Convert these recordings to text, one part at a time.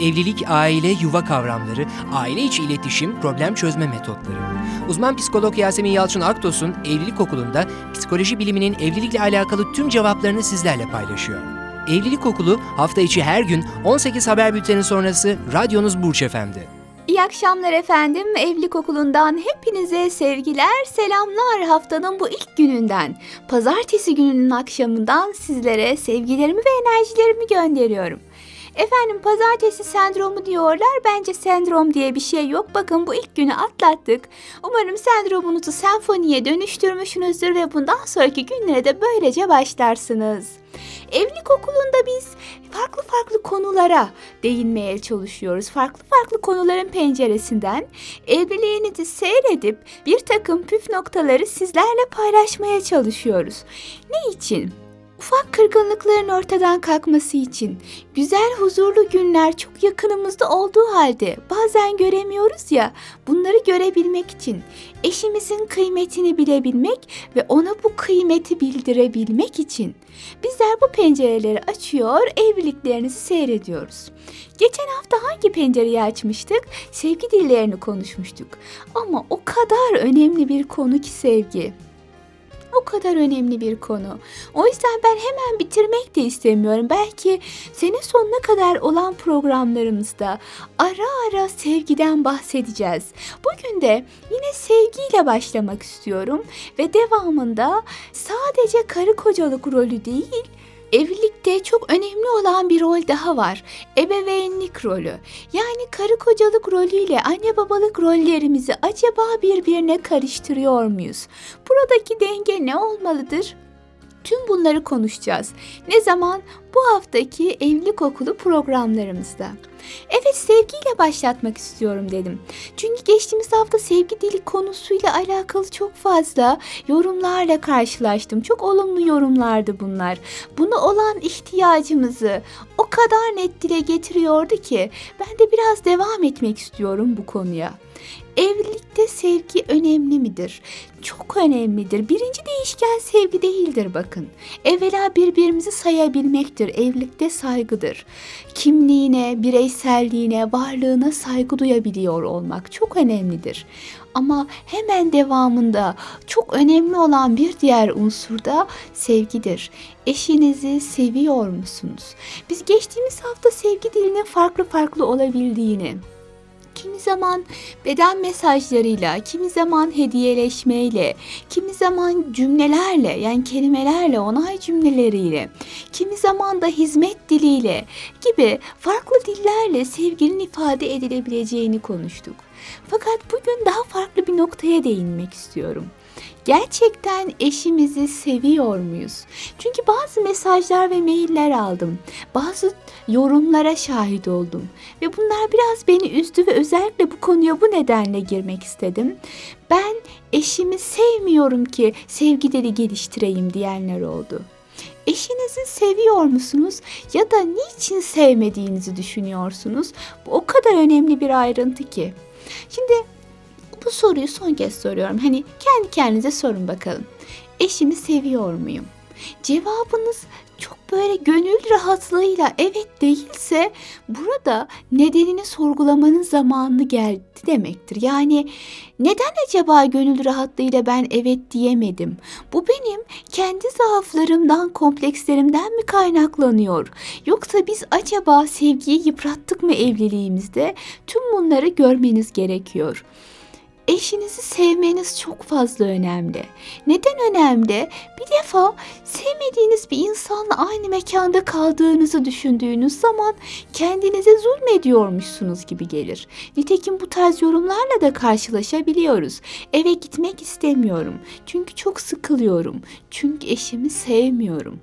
Evlilik, aile, yuva kavramları, aile içi iletişim, problem çözme metotları. Uzman psikolog Yasemin Yalçın Aktos'un Evlilik Okulu'nda psikoloji biliminin evlilikle alakalı tüm cevaplarını sizlerle paylaşıyor. Evlilik Okulu hafta içi her gün 18 haber bülteni sonrası radyonuz Burç Efendi. İyi akşamlar efendim. Evlilik okulundan hepinize sevgiler, selamlar haftanın bu ilk gününden. Pazartesi gününün akşamından sizlere sevgilerimi ve enerjilerimi gönderiyorum. Efendim pazartesi sendromu diyorlar. Bence sendrom diye bir şey yok. Bakın bu ilk günü atlattık. Umarım sendromunuzu senfoniye dönüştürmüşsünüzdür ve bundan sonraki günlere de böylece başlarsınız. Evlilik okulunda biz farklı farklı konulara değinmeye çalışıyoruz. Farklı farklı konuların penceresinden evliliğinizi seyredip bir takım püf noktaları sizlerle paylaşmaya çalışıyoruz. Ne için? Ufak kırgınlıkların ortadan kalkması için, güzel huzurlu günler çok yakınımızda olduğu halde bazen göremiyoruz ya, bunları görebilmek için, eşimizin kıymetini bilebilmek ve ona bu kıymeti bildirebilmek için bizler bu pencereleri açıyor, evliliklerinizi seyrediyoruz. Geçen hafta hangi pencereyi açmıştık? Sevgi dillerini konuşmuştuk. Ama o kadar önemli bir konu ki sevgi o kadar önemli bir konu. O yüzden ben hemen bitirmek de istemiyorum. Belki sene sonuna kadar olan programlarımızda ara ara sevgiden bahsedeceğiz. Bugün de yine sevgiyle başlamak istiyorum ve devamında sadece karı kocalık rolü değil, Evlilikte çok önemli olan bir rol daha var. Ebeveynlik rolü. Yani karı kocalık rolüyle anne babalık rollerimizi acaba birbirine karıştırıyor muyuz? Buradaki denge ne olmalıdır? Tüm bunları konuşacağız. Ne zaman? Bu haftaki evlilik okulu programlarımızda. Evet sevgiyle başlatmak istiyorum dedim. Çünkü geçtiğimiz hafta sevgi dili konusuyla alakalı çok fazla yorumlarla karşılaştım. Çok olumlu yorumlardı bunlar. Bunu olan ihtiyacımızı o kadar net dile getiriyordu ki ben de biraz devam etmek istiyorum bu konuya. Evlilikte sevgi önemli midir? Çok önemlidir. Birinci değişken sevgi değildir bakın. Evvela birbirimizi sayabilmektir. Evlilikte saygıdır. Kimliğine, bireyselliğine, varlığına saygı duyabiliyor olmak çok önemlidir. Ama hemen devamında çok önemli olan bir diğer unsur da sevgidir. Eşinizi seviyor musunuz? Biz geçtiğimiz hafta sevgi dilinin farklı farklı olabildiğini, kimi zaman beden mesajlarıyla, kimi zaman hediyeleşmeyle, kimi zaman cümlelerle yani kelimelerle, onay cümleleriyle, kimi zaman da hizmet diliyle gibi farklı dillerle sevginin ifade edilebileceğini konuştuk. Fakat bugün daha farklı bir noktaya değinmek istiyorum. Gerçekten eşimizi seviyor muyuz? Çünkü bazı mesajlar ve mailler aldım. Bazı yorumlara şahit oldum. Ve bunlar biraz beni üzdü ve özellikle bu konuya bu nedenle girmek istedim. Ben eşimi sevmiyorum ki sevgileri geliştireyim diyenler oldu. Eşinizi seviyor musunuz ya da niçin sevmediğinizi düşünüyorsunuz? Bu o kadar önemli bir ayrıntı ki. Şimdi bu soruyu son kez soruyorum. Hani kendi kendinize sorun bakalım. Eşimi seviyor muyum? Cevabınız çok böyle gönül rahatlığıyla evet değilse burada nedenini sorgulamanın zamanı geldi demektir. Yani neden acaba gönül rahatlığıyla ben evet diyemedim? Bu benim kendi zaaflarımdan, komplekslerimden mi kaynaklanıyor? Yoksa biz acaba sevgiyi yıprattık mı evliliğimizde? Tüm bunları görmeniz gerekiyor. Eşinizi sevmeniz çok fazla önemli. Neden önemli? Bir defa sevmediğiniz bir insanla aynı mekanda kaldığınızı düşündüğünüz zaman kendinize zulmediyormuşsunuz gibi gelir. Nitekim bu tarz yorumlarla da karşılaşabiliyoruz. Eve gitmek istemiyorum. Çünkü çok sıkılıyorum. Çünkü eşimi sevmiyorum.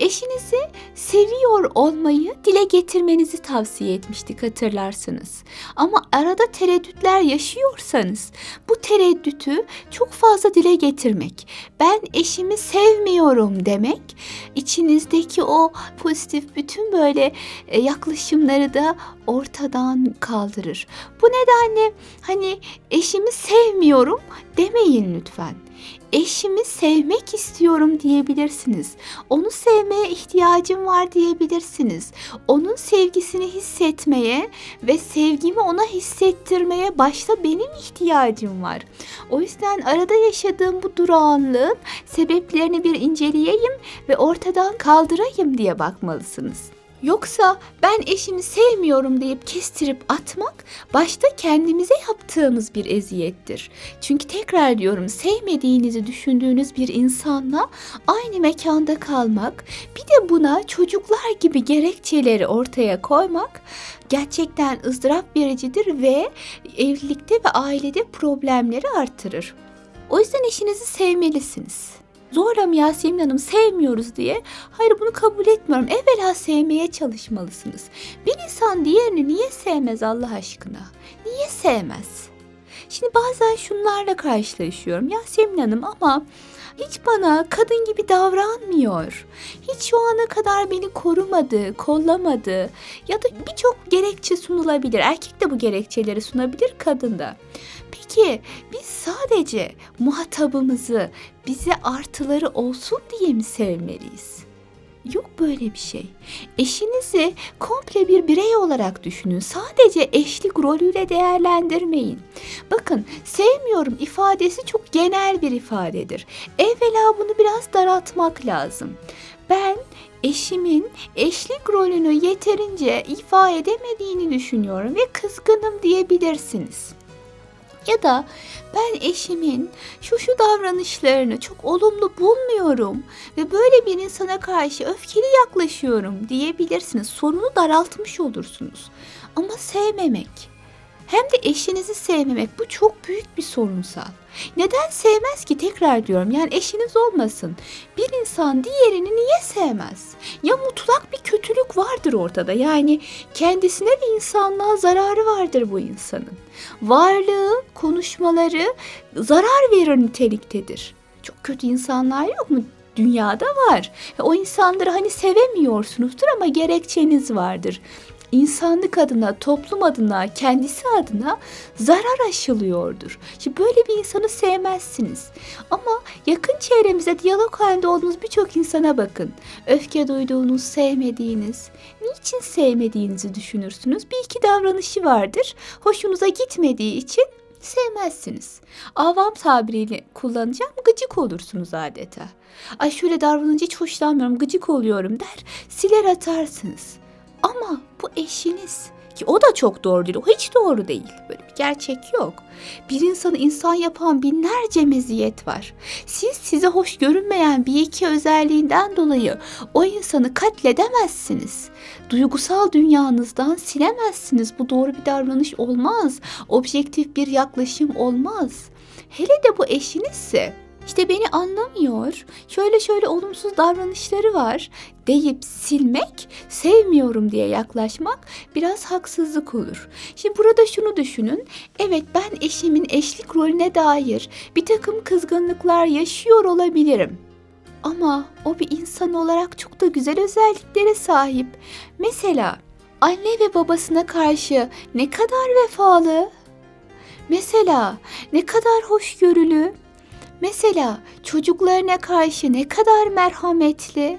Eşinizi seviyor olmayı dile getirmenizi tavsiye etmiştik hatırlarsınız. Ama arada tereddütler yaşıyorsanız bu tereddütü çok fazla dile getirmek, ben eşimi sevmiyorum demek, içinizdeki o pozitif bütün böyle e, yaklaşımları da ortadan kaldırır. Bu nedenle hani eşimi sevmiyorum demeyin lütfen eşimi sevmek istiyorum diyebilirsiniz. Onu sevmeye ihtiyacım var diyebilirsiniz. Onun sevgisini hissetmeye ve sevgimi ona hissettirmeye başta benim ihtiyacım var. O yüzden arada yaşadığım bu durağanlığın sebeplerini bir inceleyeyim ve ortadan kaldırayım diye bakmalısınız. Yoksa ben eşimi sevmiyorum deyip kestirip atmak başta kendimize yaptığımız bir eziyettir. Çünkü tekrar diyorum sevmediğinizi düşündüğünüz bir insanla aynı mekanda kalmak, bir de buna çocuklar gibi gerekçeleri ortaya koymak gerçekten ızdırap vericidir ve evlilikte ve ailede problemleri artırır. O yüzden eşinizi sevmelisiniz zorla mı Yasemin Hanım sevmiyoruz diye. Hayır bunu kabul etmiyorum. Evvela sevmeye çalışmalısınız. Bir insan diğerini niye sevmez Allah aşkına? Niye sevmez? Şimdi bazen şunlarla karşılaşıyorum Yasemin Hanım ama hiç bana kadın gibi davranmıyor. Hiç şu ana kadar beni korumadı, kollamadı ya da birçok gerekçe sunulabilir. Erkek de bu gerekçeleri sunabilir, kadın da. Peki biz sadece muhatabımızı bize artıları olsun diye mi sevmeliyiz? Yok böyle bir şey. Eşinizi komple bir birey olarak düşünün. Sadece eşlik rolüyle değerlendirmeyin. Bakın sevmiyorum ifadesi çok genel bir ifadedir. Evvela bunu biraz daraltmak lazım. Ben eşimin eşlik rolünü yeterince ifa edemediğini düşünüyorum ve kızgınım diyebilirsiniz. Ya da ben eşimin şu şu davranışlarını çok olumlu bulmuyorum ve böyle bir insana karşı öfkeli yaklaşıyorum diyebilirsiniz. Sorunu daraltmış olursunuz. Ama sevmemek hem de eşinizi sevmemek bu çok büyük bir sorunsal. Neden sevmez ki tekrar diyorum yani eşiniz olmasın. Bir insan diğerini niye sevmez? Ya mutlak bir kötülük vardır ortada yani kendisine ve insanlığa zararı vardır bu insanın. Varlığı, konuşmaları zarar verir niteliktedir. Çok kötü insanlar yok mu? Dünyada var. O insanları hani sevemiyorsunuzdur ama gerekçeniz vardır insanlık adına, toplum adına, kendisi adına zarar aşılıyordur. Şimdi böyle bir insanı sevmezsiniz. Ama yakın çevremize diyalog halinde olduğunuz birçok insana bakın. Öfke duyduğunuz, sevmediğiniz, niçin sevmediğinizi düşünürsünüz. Bir iki davranışı vardır. Hoşunuza gitmediği için sevmezsiniz. Avam tabiriyle kullanacağım gıcık olursunuz adeta. Ay şöyle davranınca hiç hoşlanmıyorum gıcık oluyorum der siler atarsınız. Ama bu eşiniz ki o da çok doğru değil. O hiç doğru değil. Böyle bir gerçek yok. Bir insanı insan yapan binlerce meziyet var. Siz size hoş görünmeyen bir iki özelliğinden dolayı o insanı katledemezsiniz. Duygusal dünyanızdan silemezsiniz. Bu doğru bir davranış olmaz. Objektif bir yaklaşım olmaz. Hele de bu eşinizse işte beni anlamıyor, şöyle şöyle olumsuz davranışları var deyip silmek, sevmiyorum diye yaklaşmak biraz haksızlık olur. Şimdi burada şunu düşünün. Evet ben eşimin eşlik rolüne dair bir takım kızgınlıklar yaşıyor olabilirim. Ama o bir insan olarak çok da güzel özelliklere sahip. Mesela anne ve babasına karşı ne kadar vefalı, mesela ne kadar hoşgörülü, Mesela çocuklarına karşı ne kadar merhametli,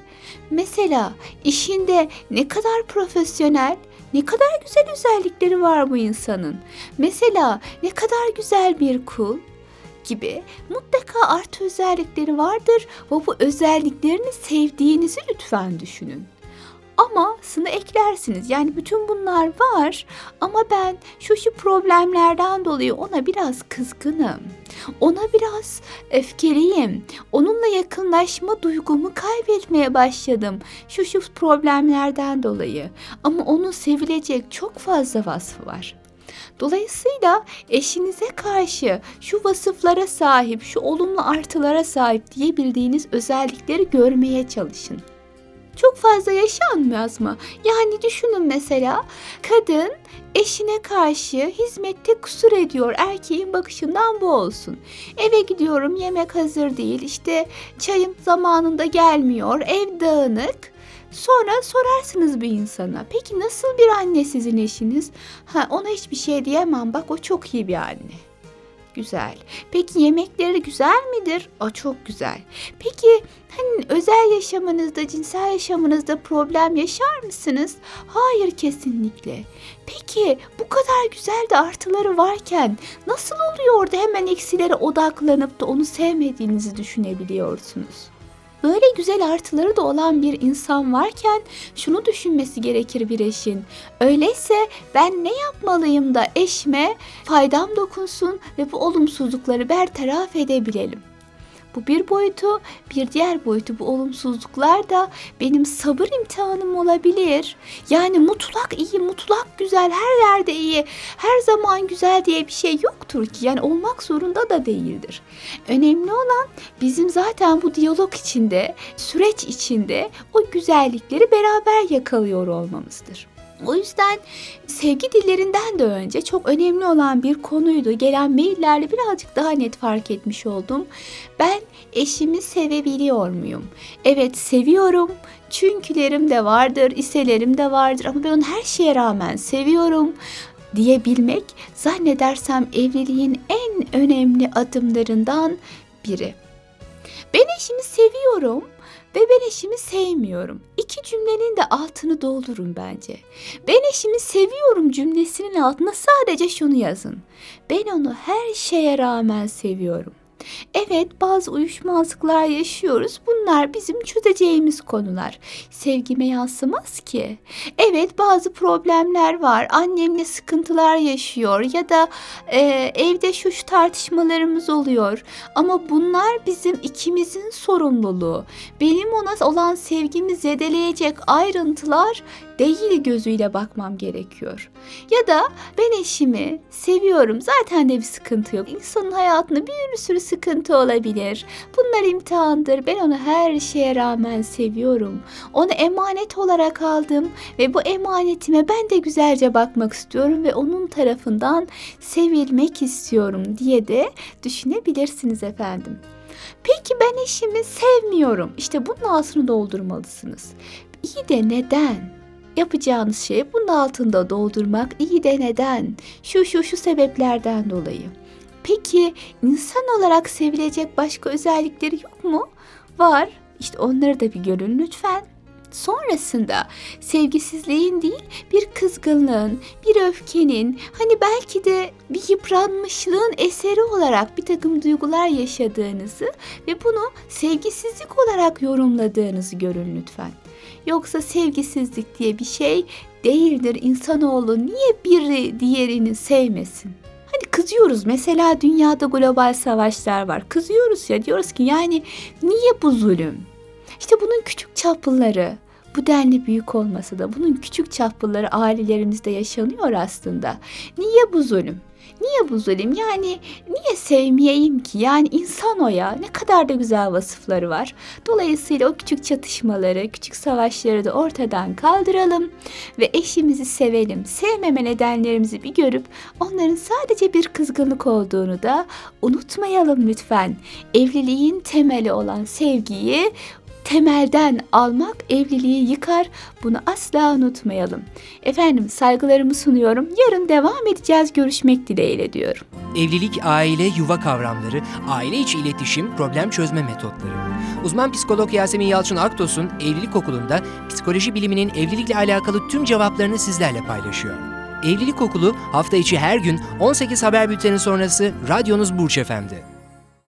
mesela işinde ne kadar profesyonel, ne kadar güzel özellikleri var bu insanın. Mesela ne kadar güzel bir kul gibi mutlaka artı özellikleri vardır ve bu özelliklerini sevdiğinizi lütfen düşünün. Ama sını eklersiniz. Yani bütün bunlar var ama ben şu şu problemlerden dolayı ona biraz kızgınım. Ona biraz öfkeliyim. Onunla yakınlaşma duygumu kaybetmeye başladım. Şu şu problemlerden dolayı. Ama onun sevilecek çok fazla vasfı var. Dolayısıyla eşinize karşı şu vasıflara sahip, şu olumlu artılara sahip diyebildiğiniz özellikleri görmeye çalışın çok fazla yaşanmaz mı? Yani düşünün mesela kadın eşine karşı hizmette kusur ediyor. Erkeğin bakışından bu olsun. Eve gidiyorum yemek hazır değil. İşte çayım zamanında gelmiyor. Ev dağınık. Sonra sorarsınız bir insana. Peki nasıl bir anne sizin eşiniz? Ha ona hiçbir şey diyemem. Bak o çok iyi bir anne. Güzel. Peki yemekleri güzel midir? Aa, çok güzel. Peki hani özel yaşamınızda, cinsel yaşamınızda problem yaşar mısınız? Hayır kesinlikle. Peki bu kadar güzel de artıları varken nasıl oluyor da hemen eksilere odaklanıp da onu sevmediğinizi düşünebiliyorsunuz? Böyle güzel artıları da olan bir insan varken şunu düşünmesi gerekir bir eşin. Öyleyse ben ne yapmalıyım da eşime faydam dokunsun ve bu olumsuzlukları bertaraf edebilelim. Bu bir boyutu, bir diğer boyutu bu olumsuzluklar da benim sabır imtihanım olabilir. Yani mutlak iyi, mutlak güzel, her yerde iyi, her zaman güzel diye bir şey yoktur ki. Yani olmak zorunda da değildir. Önemli olan bizim zaten bu diyalog içinde, süreç içinde o güzellikleri beraber yakalıyor olmamızdır. O yüzden sevgi dillerinden de önce çok önemli olan bir konuydu. Gelen maillerle birazcık daha net fark etmiş oldum. Ben eşimi sevebiliyor muyum? Evet seviyorum. Çünkülerim de vardır, iselerim de vardır ama ben onu her şeye rağmen seviyorum diyebilmek zannedersem evliliğin en önemli adımlarından biri. Ben eşimi seviyorum ve ben eşimi sevmiyorum. İki cümlenin de altını doldurun bence. Ben eşimi seviyorum cümlesinin altına sadece şunu yazın. Ben onu her şeye rağmen seviyorum. Evet bazı uyuşmazlıklar yaşıyoruz. Bunlar bizim çözeceğimiz konular. Sevgime yansımaz ki. Evet bazı problemler var. Annemle sıkıntılar yaşıyor ya da e, evde şu şu tartışmalarımız oluyor. Ama bunlar bizim ikimizin sorumluluğu. Benim ona olan sevgimi zedeleyecek ayrıntılar değil gözüyle bakmam gerekiyor. Ya da ben eşimi seviyorum. Zaten de bir sıkıntı yok. İnsanın hayatında bir sürü sıkıntı olabilir. Bunlar imtihandır. Ben onu her şeye rağmen seviyorum. Onu emanet olarak aldım ve bu emanetime ben de güzelce bakmak istiyorum ve onun tarafından sevilmek istiyorum diye de düşünebilirsiniz efendim. Peki ben eşimi sevmiyorum. İşte bunun altını doldurmalısınız. İyi de neden? Yapacağınız şey bunun altında doldurmak iyi de neden? Şu şu şu sebeplerden dolayı. Peki insan olarak sevilecek başka özellikleri yok mu? Var. İşte onları da bir görün lütfen. Sonrasında sevgisizliğin değil bir kızgınlığın, bir öfkenin, hani belki de bir yıpranmışlığın eseri olarak bir takım duygular yaşadığınızı ve bunu sevgisizlik olarak yorumladığınızı görün lütfen. Yoksa sevgisizlik diye bir şey değildir. İnsanoğlu niye biri diğerini sevmesin? Kızıyoruz mesela dünyada global savaşlar var. Kızıyoruz ya diyoruz ki yani niye bu zulüm? İşte bunun küçük çaplıları bu denli büyük olmasa da bunun küçük çaplıları ailelerimizde yaşanıyor aslında. Niye bu zulüm? Niye bu zulüm? Yani niye sevmeyeyim ki? Yani insan o ya. Ne kadar da güzel vasıfları var. Dolayısıyla o küçük çatışmaları, küçük savaşları da ortadan kaldıralım ve eşimizi sevelim. Sevmeme nedenlerimizi bir görüp onların sadece bir kızgınlık olduğunu da unutmayalım lütfen. Evliliğin temeli olan sevgiyi temelden almak evliliği yıkar. Bunu asla unutmayalım. Efendim saygılarımı sunuyorum. Yarın devam edeceğiz görüşmek dileğiyle diyorum. Evlilik, aile, yuva kavramları, aile içi iletişim, problem çözme metotları. Uzman psikolog Yasemin Yalçın Aktos'un Evlilik Okulu'nda psikoloji biliminin evlilikle alakalı tüm cevaplarını sizlerle paylaşıyor. Evlilik Okulu hafta içi her gün 18 haber bülteni sonrası radyonuz Burç Efendi.